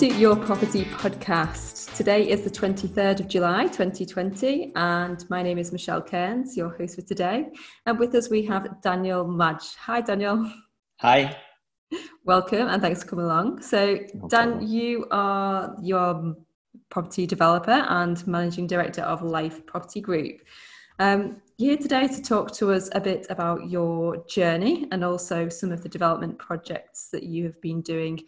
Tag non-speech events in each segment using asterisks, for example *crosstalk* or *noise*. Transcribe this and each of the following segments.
to Your Property Podcast. Today is the 23rd of July 2020, and my name is Michelle Cairns, your host for today. And with us, we have Daniel Mudge. Hi, Daniel. Hi. Welcome, and thanks for coming along. So, no Dan, you are your property developer and managing director of Life Property Group. Um, you're here today to talk to us a bit about your journey and also some of the development projects that you have been doing.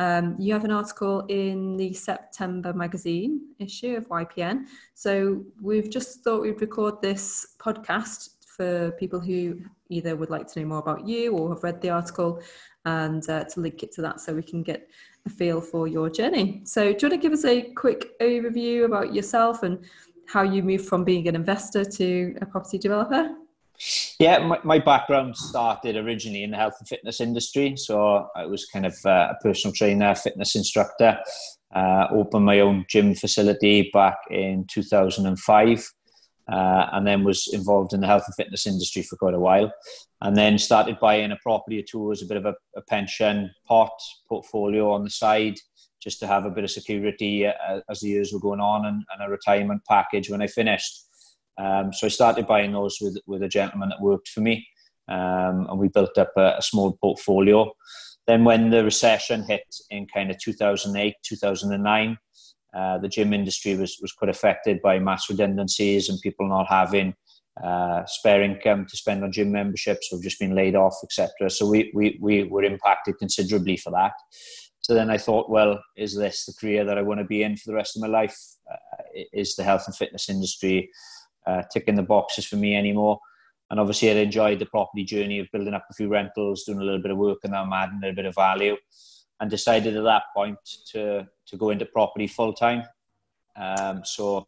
Um, you have an article in the September magazine issue of YPN. So we've just thought we'd record this podcast for people who either would like to know more about you or have read the article and uh, to link it to that so we can get a feel for your journey. So, do you want to give us a quick overview about yourself and how you moved from being an investor to a property developer? Yeah, my, my background started originally in the health and fitness industry. So I was kind of uh, a personal trainer, fitness instructor, uh, opened my own gym facility back in 2005. Uh, and then was involved in the health and fitness industry for quite a while. And then started buying a property or two as a bit of a, a pension pot portfolio on the side just to have a bit of security uh, as the years were going on and, and a retirement package when I finished. Um, so I started buying those with, with a gentleman that worked for me, um, and we built up a, a, small portfolio. Then, when the recession hit in kind of 2008, 2009, uh, the gym industry was, was quite affected by mass redundancies and people not having uh, spare income to spend on gym memberships or just been laid off, etc. So we, we, we were impacted considerably for that. So then I thought, well, is this the career that I want to be in for the rest of my life? Uh, is the health and fitness industry uh, ticking the boxes for me anymore? And obviously, I enjoyed the property journey of building up a few rentals, doing a little bit of work, and I'm adding a little bit of value. And decided at that point to to go into property full time. Um, so,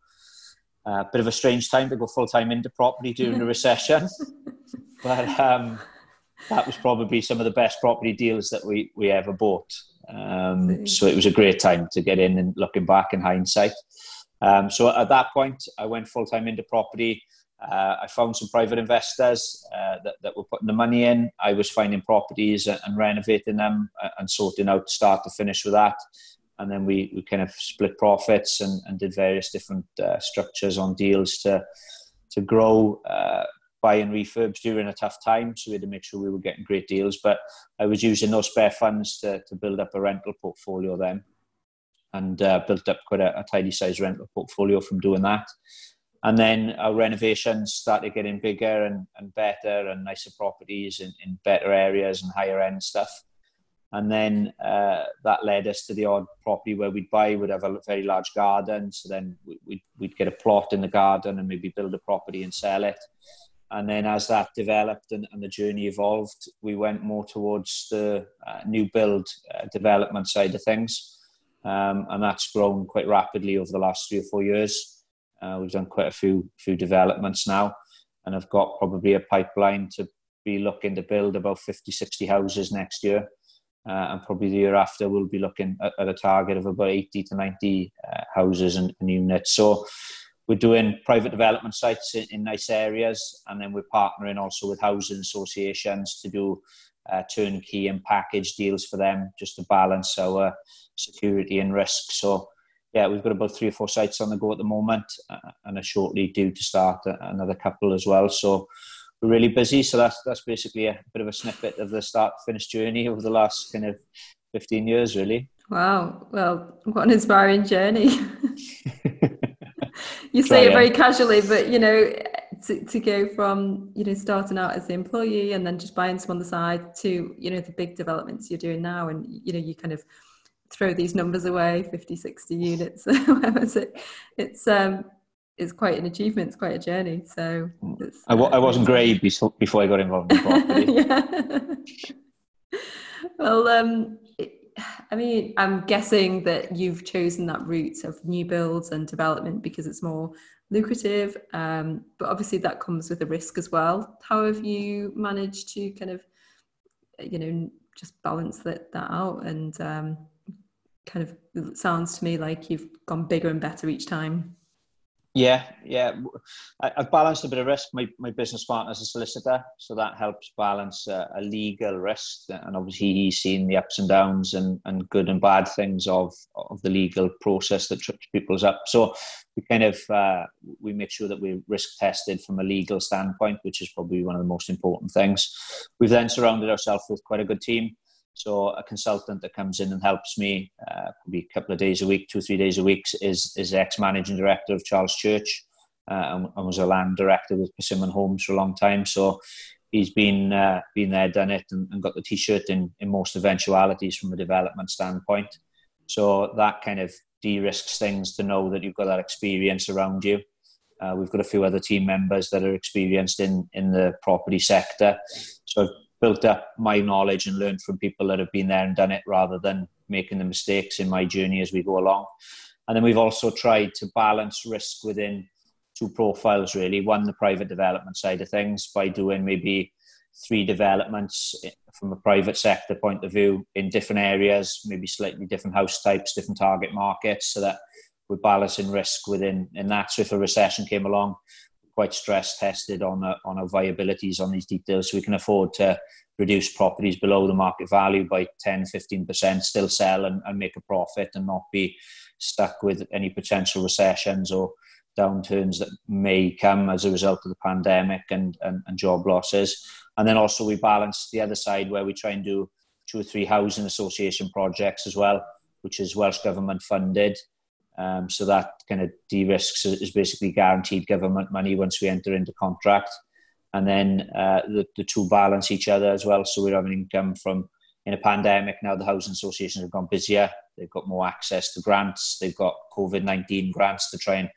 a uh, bit of a strange time to go full time into property during the *laughs* recession, but um, that was probably some of the best property deals that we we ever bought. Um, so it was a great time to get in and looking back in hindsight. Um, so at that point, I went full time into property. Uh, I found some private investors uh, that, that were putting the money in. I was finding properties and, and renovating them uh, and sorting out start to finish with that. And then we, we kind of split profits and, and did various different uh, structures on deals to to grow uh, buying refurbs during a tough time, so we had to make sure we were getting great deals. But I was using those spare funds to, to build up a rental portfolio then, and uh, built up quite a, a tidy sized rental portfolio from doing that. And then our renovations started getting bigger and, and better and nicer properties in, in better areas and higher end stuff. And then uh, that led us to the odd property where we'd buy, would have a very large garden. So then we'd, we'd get a plot in the garden and maybe build a property and sell it and then as that developed and, and, the journey evolved, we went more towards the uh, new build uh, development side of things, um, and that's grown quite rapidly over the last three or four years. Uh, we've done quite a few few developments now, and I've got probably a pipeline to be looking to build about 50, 60 houses next year. Uh, and probably the year after, we'll be looking at, at a target of about 80 to 90 uh, houses and, and units. So, we're doing private development sites in, in, nice areas, and then we're partnering also with housing associations to do uh, turnkey and package deals for them, just to balance our security and risk. So, yeah, we've got about three or four sites on the go at the moment, uh, and are shortly due to start another couple as well. So, we're really busy. So that's that's basically a bit of a snippet of the start finish journey over the last kind of fifteen years, really. Wow. Well, what an inspiring journey. *laughs* you say it very casually, but you know, to, to go from you know starting out as the employee and then just buying some on the side to you know the big developments you're doing now, and you know you kind of throw these numbers away 50 60 units *laughs* it? it's um it's quite an achievement. It's quite a journey. So I w- I wasn't great before i got involved in property. *laughs* Yeah. well um I mean, I'm guessing that you've chosen that route of new builds and development because it's more lucrative, um, but obviously that comes with a risk as well. How have you managed to kind of, you know, just balance that, that out? And um, kind of sounds to me like you've gone bigger and better each time. Yeah, yeah. I, have balanced a bit of risk. My, my business partner's a solicitor, so that helps balance a, legal risk. And obviously, he's seen the ups and downs and, and good and bad things of, of the legal process that trips people's up. So we kind of uh, we make sure that we're risk tested from a legal standpoint, which is probably one of the most important things. We've then surrounded ourselves with quite a good team. So a consultant that comes in and helps me, uh, probably a couple of days a week, two three days a week, is is ex-managing director of Charles Church uh, and, and, was a land director with Persimmon Homes for a long time. So he's been uh, been there, done it, and, and, got the t-shirt in in most eventualities from a development standpoint. So that kind of de-risks things to know that you've got that experience around you. Uh, we've got a few other team members that are experienced in in the property sector. So I've built up my knowledge and learned from people that have been there and done it rather than making the mistakes in my journey as we go along. And then we've also tried to balance risk within two profiles really. One, the private development side of things by doing maybe three developments from a private sector point of view in different areas, maybe slightly different house types, different target markets, so that we're balancing risk within in that. So if a recession came along, quite stress tested on on our viabilities on these details so we can afford to reduce properties below the market value by 10 15% still sell and, and make a profit and not be stuck with any potential recessions or downturns that may come as a result of the pandemic and, and, and job losses. And then also we balance the other side where we try and do two or three housing association projects as well which is welsh government funded um, so that kind of de-risks is basically guaranteed government money once we enter into contract. And then uh, the, the two balance each other as well. So we're having income from, in a pandemic, now the housing associations have gone busier. They've got more access to grants. They've got COVID-19 grants to try and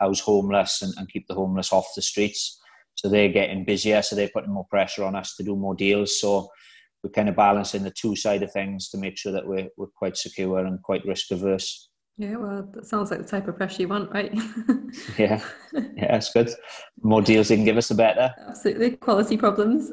house homeless and, and keep the homeless off the streets. So they're getting busier. So they're putting more pressure on us to do more deals. So we're kind of balancing the two side of things to make sure that we're, we're quite secure and quite risk averse. Yeah, well, that sounds like the type of pressure you want, right? *laughs* yeah, *laughs* yeah, that's good. more deals you can give us, the better. Absolutely, quality problems.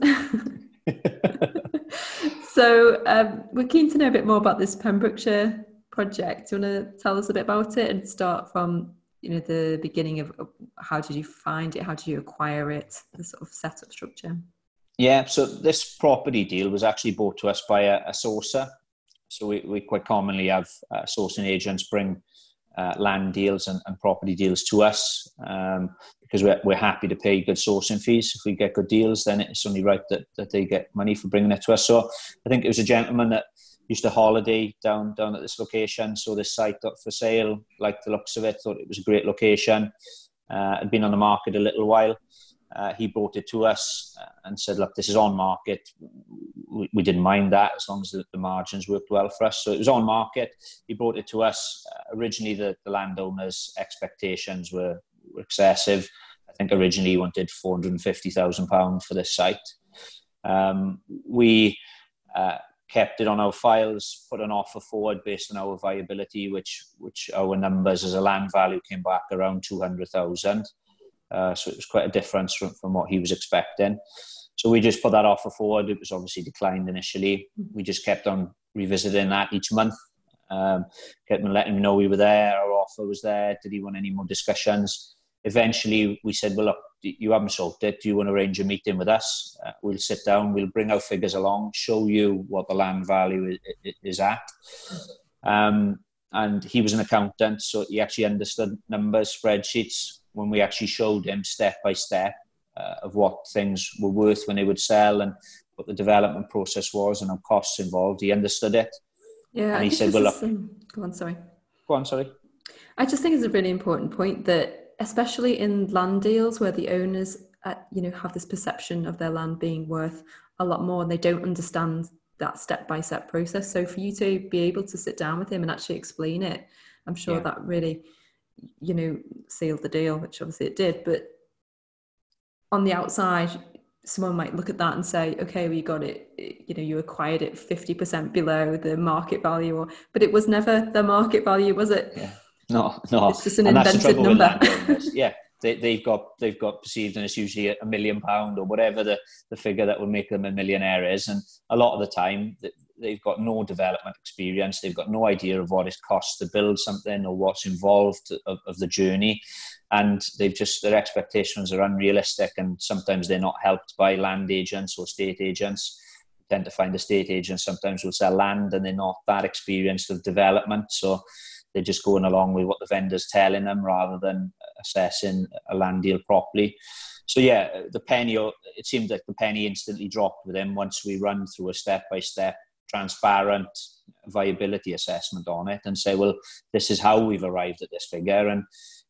*laughs* so, um, we're keen to know a bit more about this Pembrokeshire project. Do you want to tell us a bit about it and start from you know the beginning of how did you find it, how did you acquire it, the sort of setup structure? Yeah, so this property deal was actually brought to us by a, a sourcer so we, we quite commonly have uh, sourcing agents bring uh, land deals and, and, property deals to us um, because we're, we're happy to pay good sourcing fees. If we get good deals, then it's only right that, that they get money for bringing it to us. So I think it was a gentleman that used to holiday down down at this location. So this site up for sale, liked the looks of it, thought it was a great location. Uh, had been on the market a little while. Uh, he brought it to us uh, and said, "Look, this is on market. We, we didn't mind that as long as the, the, margins worked well for us." So it was on market. He brought it to us. Uh, originally, the, the landowners' expectations were, were, excessive. I think originally he wanted four hundred and fifty thousand pounds for this site. Um, we uh, kept it on our files, put an offer forward based on our viability, which which our numbers as a land value came back around two hundred thousand. Uh, so it was quite a difference from, from what he was expecting. So we just put that offer forward. It was obviously declined initially. We just kept on revisiting that each month. Um, kept on letting him know we were there. Our offer was there. Did he want any more discussions? Eventually, we said, "Well, look, you haven't solved it. Do you want to arrange a meeting with us? Uh, we'll sit down. We'll bring our figures along, show you what the land value is, is at." Um, and he was an accountant, so he actually understood numbers, spreadsheets, when we actually showed him step by step uh, of what things were worth when they would sell and what the development process was and the costs involved. He understood it. Yeah, and he said, "Well, look, um, go on, sorry, go on, sorry." I just think it's a really important point that, especially in land deals where the owners, uh, you know, have this perception of their land being worth a lot more, and they don't understand that step by step process. So for you to be able to sit down with him and actually explain it, I'm sure yeah. that really you know, sealed the deal, which obviously it did. But on the outside, someone might look at that and say, okay, well, got it, you know, you acquired it 50% below the market value, or, but it was never the market value, was it? Yeah. No, no. It's just an and invented number. yeah. They, they've got they've got perceived and it's usually a million pound or whatever the, the figure that would make them a millionaire is and a lot of the time they've got no development experience. They've got no idea of what it costs to build something or what's involved of, of the journey. and they've just their expectations are unrealistic, and sometimes they're not helped by land agents or state agents. You tend to find estate agents sometimes will sell land, and they're not that experienced of development, so they're just going along with what the vendor's telling them rather than assessing a land deal properly. So yeah, the penny. It seemed like the penny instantly dropped with him once we run through a step by step, transparent viability assessment on it, and say, well, this is how we've arrived at this figure, and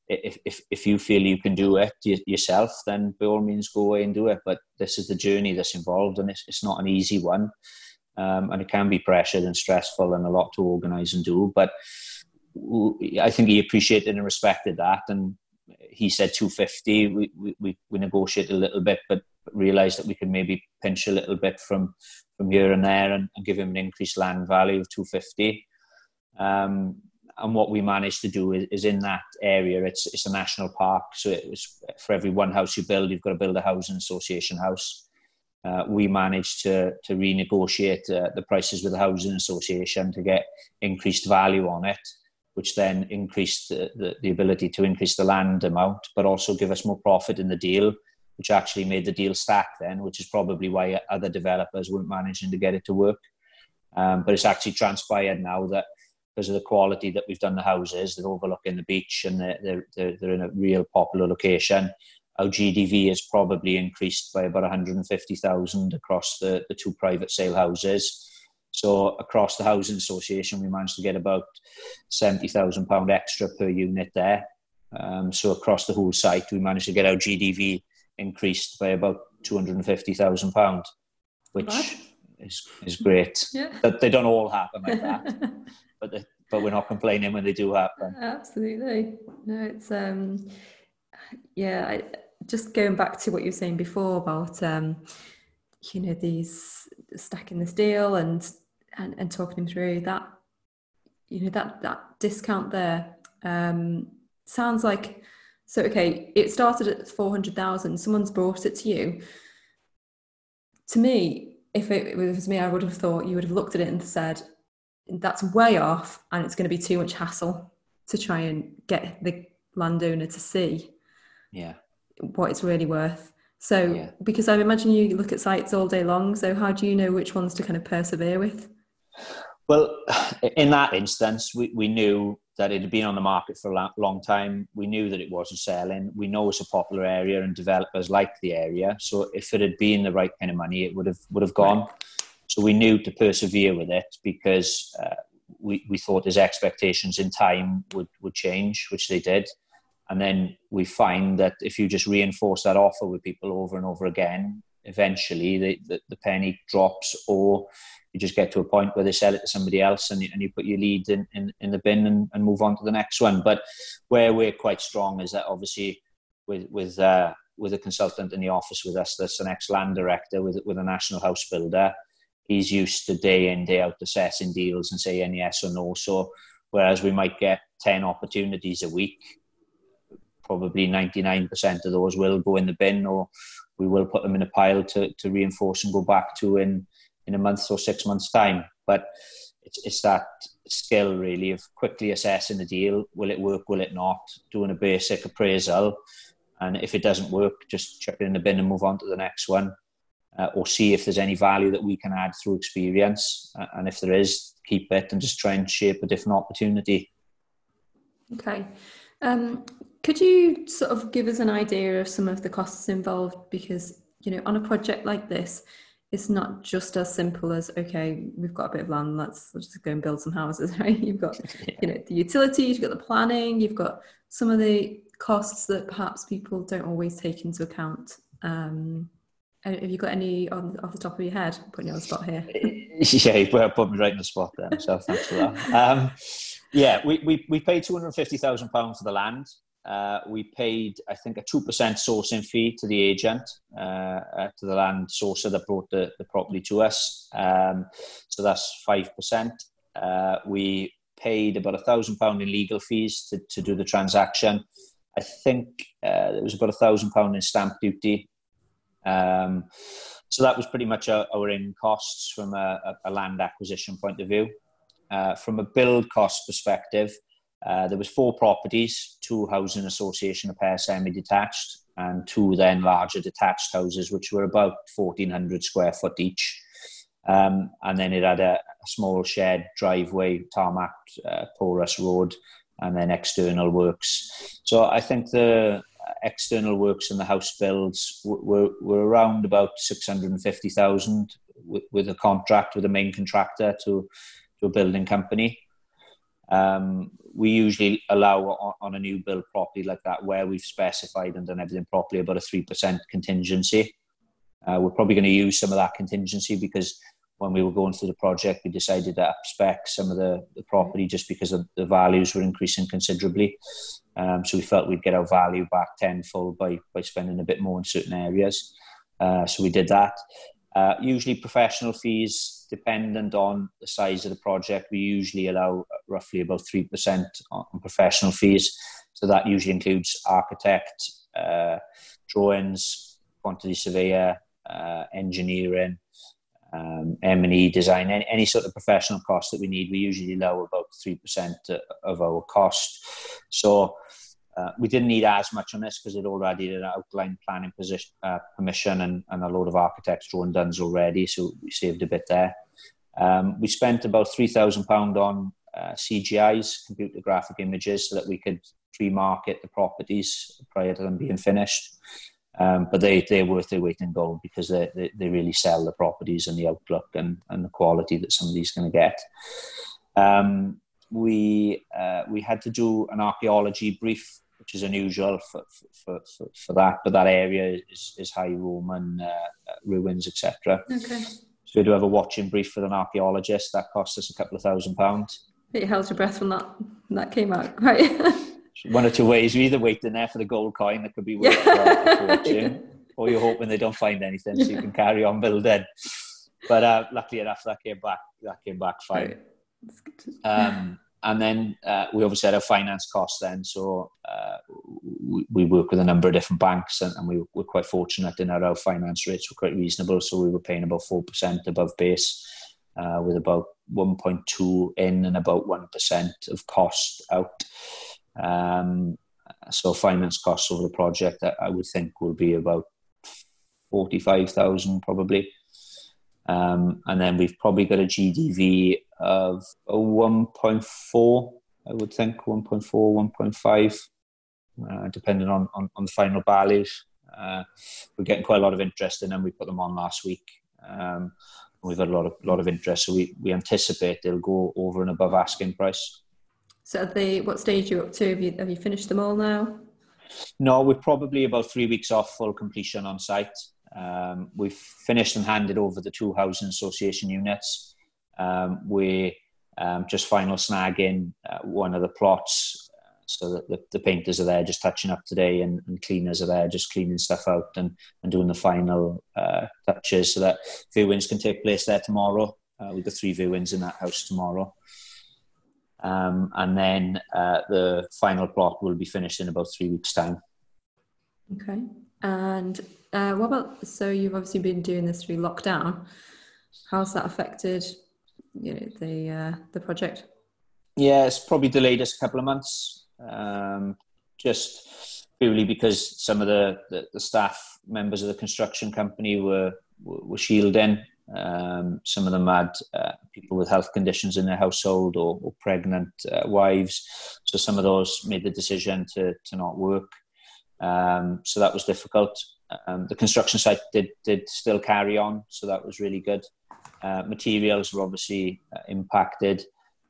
if if, if you feel you can do it yourself, then by all means go away and do it. But this is the journey that's involved, and it's, it's not an easy one, um, and it can be pressured and stressful and a lot to organise and do, but. I think he appreciated and respected that, and he said 250. We, we, we negotiated a little bit, but realised that we could maybe pinch a little bit from from here and there and, and give him an increased land value of 250. Um, and what we managed to do is, is, in that area, it's it's a national park, so it was for every one house you build, you've got to build a housing association house. Uh, we managed to to renegotiate uh, the prices with the housing association to get increased value on it which then increased the, the, the, ability to increase the land amount, but also give us more profit in the deal, which actually made the deal stack then, which is probably why other developers weren't managing to get it to work. Um, but it's actually transpired now that because of the quality that we've done the houses, they're overlooking the beach and they're, they're, they're in a real popular location. Our GDV has probably increased by about 150,000 across the, the two private sale houses so across the housing association, we managed to get about seventy thousand pound extra per unit there. Um, so across the whole site, we managed to get our GDV increased by about two hundred and fifty thousand pound, which is is great. Yeah. But they don't all happen like that, *laughs* but they, but we're not complaining when they do happen. Absolutely, no, it's um, yeah. I, just going back to what you were saying before about um, you know these stacking this deal and and, and talking him through that you know that that discount there um sounds like so okay it started at 400,000 someone's brought it to you to me if it was me I would have thought you would have looked at it and said that's way off and it's going to be too much hassle to try and get the landowner to see yeah what it's really worth so, yeah. because I imagine you look at sites all day long, so how do you know which ones to kind of persevere with? Well, *sighs* in that instance, we, we knew that it had been on the market for a long time. We knew that it wasn't selling. We know it's a popular area and developers like the area. So if it had been the right kind of money, it would have would have gone. Right. So we knew to persevere with it because uh, we, we thought his expectations in time would, would change, which they did. And then we find that if you just reinforce that offer with people over and over again, eventually the, the, the, penny drops or you just get to a point where they sell it to somebody else and you, and you put your lead in, in, in the bin and, and move on to the next one. But where we're quite strong is that obviously with, with, uh, with a consultant in the office with us that's an ex-land director with, with a national house builder, he's used to day in, day out assessing deals and saying yes or no. So whereas we might get 10 opportunities a week, probably 99% of those will go in the bin or we will put them in a pile to, to reinforce and go back to in, in a month or six months' time. But it's, it's that skill really of quickly assessing the deal. Will it work? Will it not? Doing a basic appraisal. And if it doesn't work, just chuck it in the bin and move on to the next one. Uh, or see if there's any value that we can add through experience. Uh, and if there is, keep it and just try and shape a different opportunity. Okay. Um, could you sort of give us an idea of some of the costs involved? Because, you know, on a project like this, it's not just as simple as, okay, we've got a bit of land, let's, let's just go and build some houses, *laughs* right? You've got, *laughs* yeah. you know, the utilities, you've got the planning, you've got some of the costs that perhaps people don't always take into account. Um, have you got any on, off the top of your head? I'm putting you on the spot here. *laughs* yeah, you put me right in the spot there. So thanks for that. Um, yeah, we, we, we paid £250,000 for the land. Uh, we paid, I think, a 2% sourcing fee to the agent, uh, uh, to the land sourcer that brought the, the property to us. Um, so that's 5%. Uh, we paid about a £1,000 in legal fees to, to do the transaction. I think uh, there was about a £1,000 in stamp duty. Um, so that was pretty much our, our in costs from a, a, land acquisition point of view. Uh, from a build cost perspective, Uh, there was four properties, two housing association, a pair semi-detached, and two then larger detached houses, which were about 1,400 square foot each. Um, and then it had a, a small shed, driveway, tarmac, uh, porous road, and then external works. So I think the external works and the house builds were, were around about 650,000 with, with a contract with the main contractor to, to a building company. Um, we usually allow on, a new build property like that where we've specified and done everything properly about a 3% contingency. Uh, we're probably going to use some of that contingency because when we were going through the project, we decided to upspec some of the, the property just because the, the values were increasing considerably. Um, so we felt we'd get our value back tenfold by, by spending a bit more in certain areas. Uh, so we did that. Uh, usually professional fees, dependent on the size of the project, we usually allow roughly about 3% on professional fees. So that usually includes architect, uh, drawings, quantity surveyor, uh, engineering, um, M&E design, any, any, sort of professional cost that we need, we usually allow about 3% of our cost. So uh, we didn't need as much on this because it already had an outline planning position, uh, permission and, and, a load of architects done already, so we saved a bit there. Um, we spent about £3,000 on uh, CGIs, computer graphic images, so that we could pre-market the properties prior to them being finished. Um, but they, they're worth their weight in gold because they, they, they, really sell the properties and the outlook and, and the quality that somebody's going to get. Um, we, uh, we had to do an archaeology brief, which is unusual for, for, for, for that, but that area is, is high Roman uh, ruins, etc. Okay. So we do have a watching brief with an archaeologist. That cost us a couple of thousand pounds. But You held your breath when that, when that came out, *laughs* right? *laughs* one or two ways. You're either waiting there for the gold coin that could be worth a fortune, *laughs* or you're hoping they don't find anything so you can carry on building. But uh, luckily enough, that came back. That came back fine. Right. Um, and then uh, we obviously had a finance cost then, so uh, we, we, work with a number of different banks, and, and we were quite fortunate in that our finance rates were quite reasonable. So we were paying about four percent above base, uh, with about one point two in and about one percent of cost out. Um, so finance costs over the project, I would think, will be about forty-five thousand probably. Um, and then we've probably got a GDV of a 1.4, I would think, 1.4, 1.5, uh, depending on, on, on, the final values. Uh, we're getting quite a lot of interest in them. We put them on last week. Um, we've had a lot of lot of interest, so we, we anticipate they'll go over and above asking price. So, the what stage are you up to? Have you have you finished them all now? No, we're probably about three weeks off full completion on site. Um, we've finished and handed over the two housing association units. Um, we're um, just final snagging uh, one of the plots uh, so that the, the, painters are there just touching up today and, and, cleaners are there just cleaning stuff out and, and doing the final uh, touches so that viewings can take place there tomorrow. Uh, we've got three viewings in that house tomorrow. Um, and then uh, the final plot will be finished in about three weeks' time. Okay. And uh, what about, so you've obviously been doing this through lockdown. How's that affected you know, the, uh, the project? Yeah, it's probably delayed us a couple of months. Um, just purely because some of the, the, the, staff members of the construction company were, were shielding um, some of them had uh, people with health conditions in their household or, or pregnant uh, wives. So some of those made the decision to, to not work. Um, so that was difficult. Um, the construction site did, did still carry on, so that was really good. Uh, materials were obviously uh, impacted,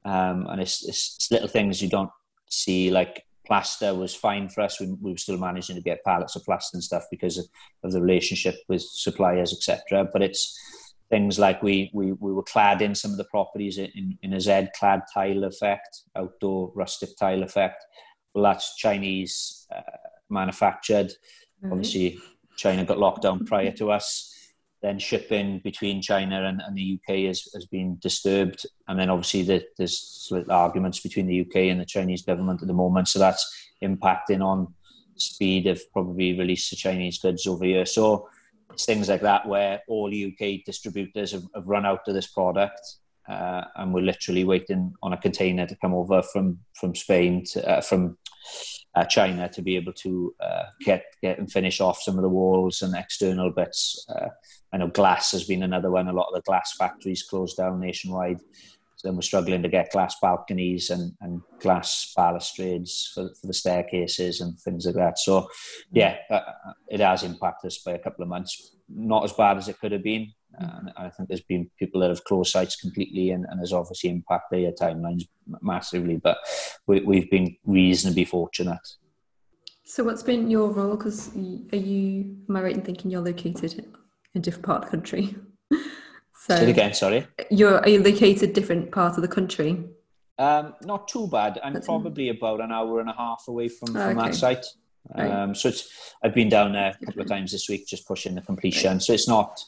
um, and it's, it's, it's, little things you don't see, like plaster was fine for us. We, we were still managing to get pallets of plaster and stuff because of, of the relationship with suppliers, etc. But it's things like we, we, we were clad in some of the properties in, in a Z clad tile effect, outdoor rustic tile effect. Well, that's Chinese uh, manufactured. Mm-hmm. Obviously, China got locked down prior to us. Then shipping between China and, and the UK has, has been disturbed. And then obviously the, there's arguments between the UK and the Chinese government at the moment. So that's impacting on speed of probably release of Chinese goods over here. So it's things like that where all UK distributors have, have run out of this product. uh, and we're literally waiting on a container to come over from from Spain to, uh, from uh, China to be able to uh, get get and finish off some of the walls and external bits. Uh, I know glass has been another one. A lot of the glass factories closed down nationwide. So then we're struggling to get glass balconies and, and glass balustrades for, for the staircases and things like that. So, yeah, uh, it has impacted us by a couple of months. Not as bad as it could have been. And I think there's been people that have closed sites completely and, and has obviously impacted their timelines massively. But we, we've been reasonably fortunate. So, what's been your role? Because are you, am I right in thinking you're located in a different part of the country? *laughs* so Say it again, sorry. You're, are you located different part of the country? Um, not too bad. I'm That's probably about an hour and a half away from, from okay. that site. Right. Um, so it's I've been down there a couple of times this week, just pushing the completion. Right. So it's not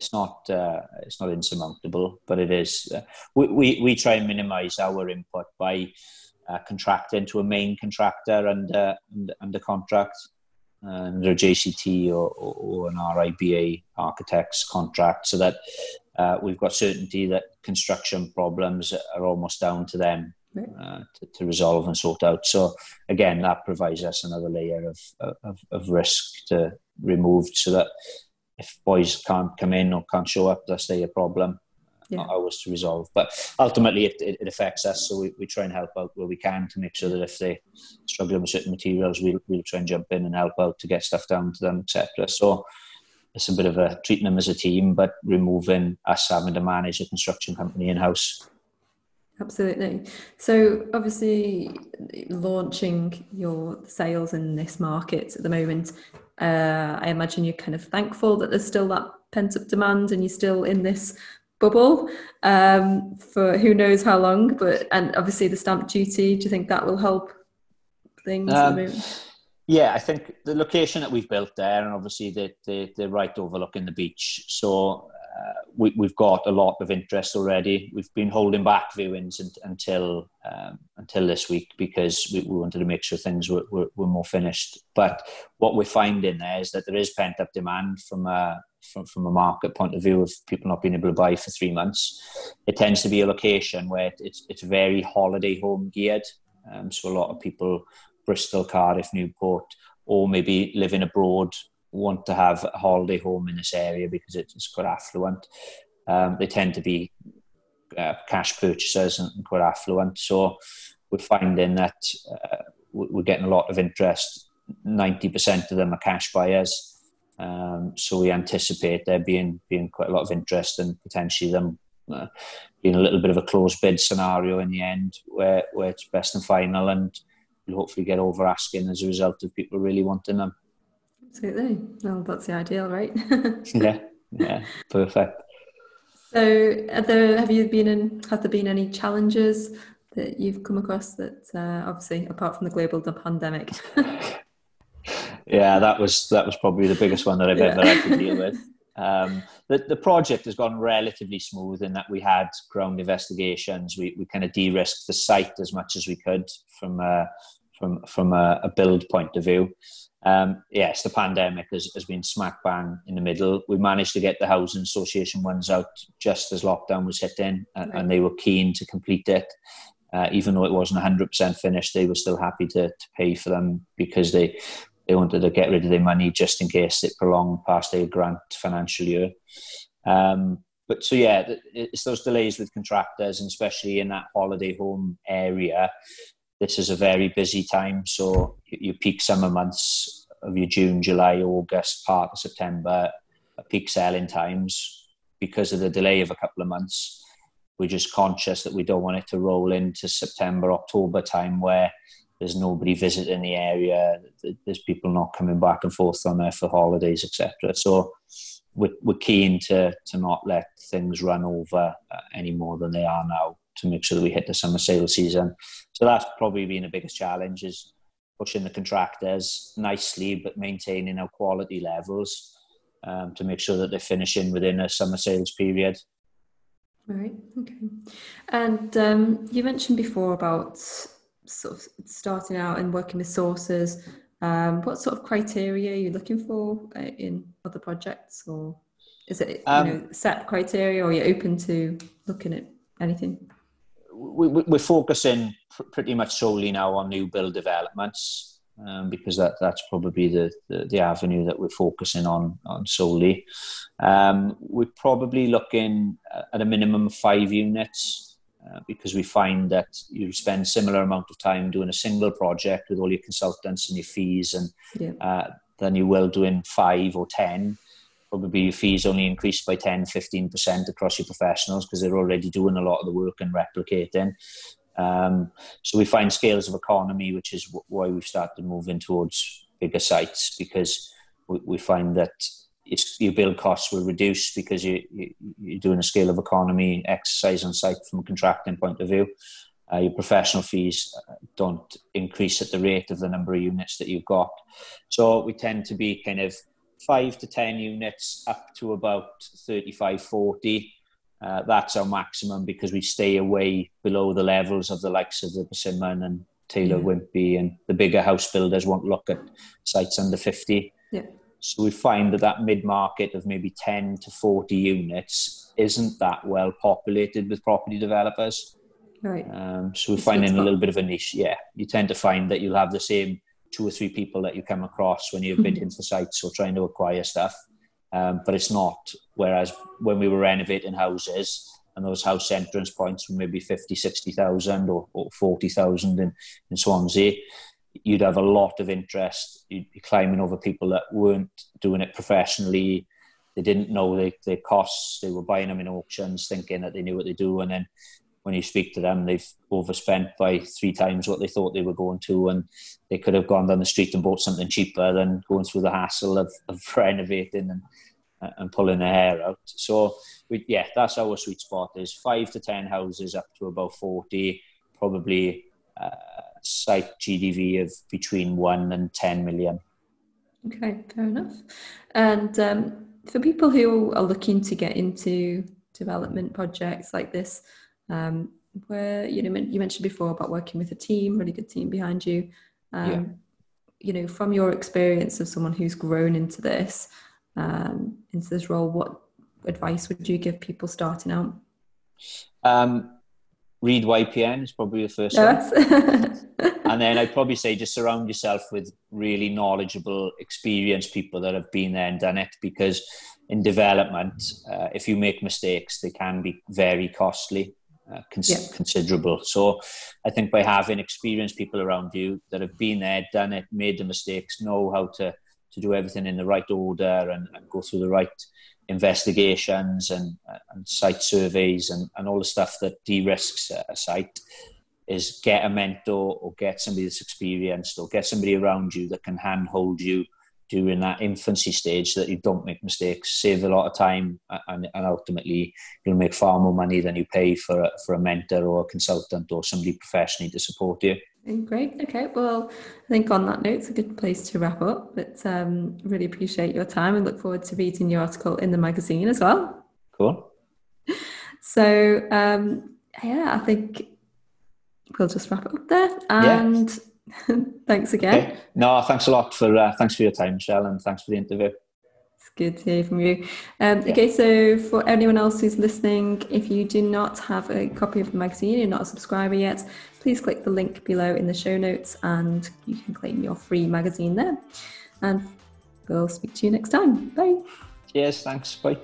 it's not uh, it's not insurmountable, but it is. Uh, we, we we try and minimise our input by uh, contracting to a main contractor under under, under contract under a JCT or, or, or, an RIBA architect's contract, so that uh, we've got certainty that construction problems are almost down to them uh, to, to, resolve and sort out. So again, that provides us another layer of, of, of risk to remove, so that if boys can't come in or can't show up, that's their problem. Yeah. Not ours to resolve. But ultimately, it, it, it, affects us, so we, we try and help out where we can to make sure that if they struggle with certain materials, we'll, we'll try and jump in and help out to get stuff down to them, etc. So it's a bit of a treating them as a team, but removing us having to manage a construction company in house. Absolutely. So, obviously, launching your sales in this market at the moment, uh, I imagine you're kind of thankful that there's still that pent up demand and you're still in this bubble um, for who knows how long. But and obviously, the stamp duty. Do you think that will help things? Um, yeah, I think the location that we've built there, and obviously the the, the right overlooking the beach. So we, have got a lot of interest already. We've been holding back viewings until um, until this week because we, we, wanted to make sure things were, were, were, more finished. But what we're finding there is that there is pent up demand from a from, from a market point of view of people not being able to buy for three months. It tends to be a location where it's it's very holiday home geared. Um, so a lot of people, Bristol, Cardiff, Newport, or maybe living abroad want to have a holiday home in this area because it's quite affluent. Um, they tend to be uh, cash purchasers and, quite affluent. So we're finding that uh, we're getting a lot of interest. 90% of them are cash buyers. Um, so we anticipate there being being quite a lot of interest and potentially them uh, being a little bit of a closed bid scenario in the end where, where it's best and final and we'll hopefully get over asking as a result of people really wanting them. Absolutely. Well, that's the ideal, right? *laughs* yeah, yeah, perfect. So, there, have you been in? Have there been any challenges that you've come across that, uh, obviously, apart from the global pandemic? *laughs* yeah, that was that was probably the biggest one that I've yeah. ever had to deal with. Um, the, the project has gone relatively smooth in that we had ground investigations. We, we kind of de-risked the site as much as we could from a, from from a, a build point of view. Um, yes, the pandemic has, has been smack bang in the middle. We managed to get the housing association ones out just as lockdown was hitting, and, and they were keen to complete it. Uh, even though it wasn't 100% finished, they were still happy to, to pay for them because they they wanted to get rid of their money just in case it prolonged past their grant financial year. Um, but so yeah, it's those delays with contractors, and especially in that holiday home area this is a very busy time. So your peak summer months of your June, July, August, part of September, peak selling times because of the delay of a couple of months. We're just conscious that we don't want it to roll into September, October time where there's nobody visiting the area, there's people not coming back and forth on there for holidays, etc. So we're, we're keen to to not let things run over uh, any more than they are now to make sure that we hit the summer sales season. So that's probably been the biggest challenge is pushing the contractors nicely, but maintaining our quality levels um, to make sure that they're finishing within a summer sales period. Right. Okay. And um, you mentioned before about sort of starting out and working with sources. Um, what sort of criteria are you looking for uh, in other projects, or is it you um, know set criteria, or you're you open to looking at anything? We, we're focusing pretty much solely now on new build developments um, because that that's probably the, the, the avenue that we're focusing on on solely. Um, we're probably looking at a minimum of five units. Uh, because we find that you spend similar amount of time doing a single project with all your consultants and your fees and yeah. uh, than you will doing five or ten probably your fees only increase by 10 15% across your professionals because they're already doing a lot of the work and replicating um, so we find scales of economy which is why we've started moving towards bigger sites because we, we find that your build costs will reduce because you, you, are doing a scale of economy exercise on site from a contracting point of view. Uh, your professional fees uh, don't increase at the rate of the number of units that you've got. So we tend to be kind of five to 10 units up to about 35, 40. Uh, that's our maximum because we stay away below the levels of the likes of the Persimmon and Taylor yeah. Wimpey and the bigger house builders won't look at sites under 50. Yeah. So we find that that mid market of maybe 10 to 40 units isn't that well populated with property developers. Right. Um, so we're finding a little bit of a niche. Yeah. You tend to find that you'll have the same two or three people that you come across when you're mm-hmm. bidding for sites or trying to acquire stuff. Um, but it's not. Whereas when we were renovating houses and those house entrance points were maybe 50, 60,000 or, or 40,000 in, in Swansea, you'd have a lot of interest. You'd be climbing over people that weren't doing it professionally. They didn't know the, the costs. They were buying them in auctions thinking that they knew what they do. And then when you speak to them, they've overspent by three times what they thought they were going to, and they could have gone down the street and bought something cheaper than going through the hassle of, of *laughs* renovating and and pulling their hair out. So, we, yeah, that's our sweet spot: is five to ten houses up to about forty, probably uh, site GDV of between one and ten million. Okay, fair enough. And um, for people who are looking to get into development projects like this, um, where you know you mentioned before about working with a team, really good team behind you. Um, yeah. You know, from your experience of someone who's grown into this, um, into this role, what advice would you give people starting out? Um, read YPN is probably the first yes. one. *laughs* and then I'd probably say just surround yourself with really knowledgeable, experienced people that have been there and done it because in development, uh, if you make mistakes, they can be very costly. Uh, cons- yeah. considerable. So I think by having experienced people around you that have been there, done it, made the mistakes, know how to, to do everything in the right order and, and go through the right investigations and, and site surveys and, and all the stuff that de-risks a site is get a mentor or get somebody that's experienced or get somebody around you that can handhold you during that infancy stage so that you don't make mistakes, save a lot of time, and, and ultimately you'll make far more money than you pay for a, for a mentor or a consultant or somebody professionally to support you. Great. Okay. Well, I think on that note, it's a good place to wrap up. But um, really appreciate your time and look forward to reading your article in the magazine as well. Cool. *laughs* So um, yeah, I think we'll just wrap it up there. And yeah. *laughs* thanks again. Okay. No, thanks a lot for uh, thanks for your time, Michelle, and thanks for the interview. It's good to hear from you. Um, yeah. Okay, so for anyone else who's listening, if you do not have a copy of the magazine, you're not a subscriber yet, please click the link below in the show notes, and you can claim your free magazine there. And we'll speak to you next time. Bye. Cheers. Thanks. Bye.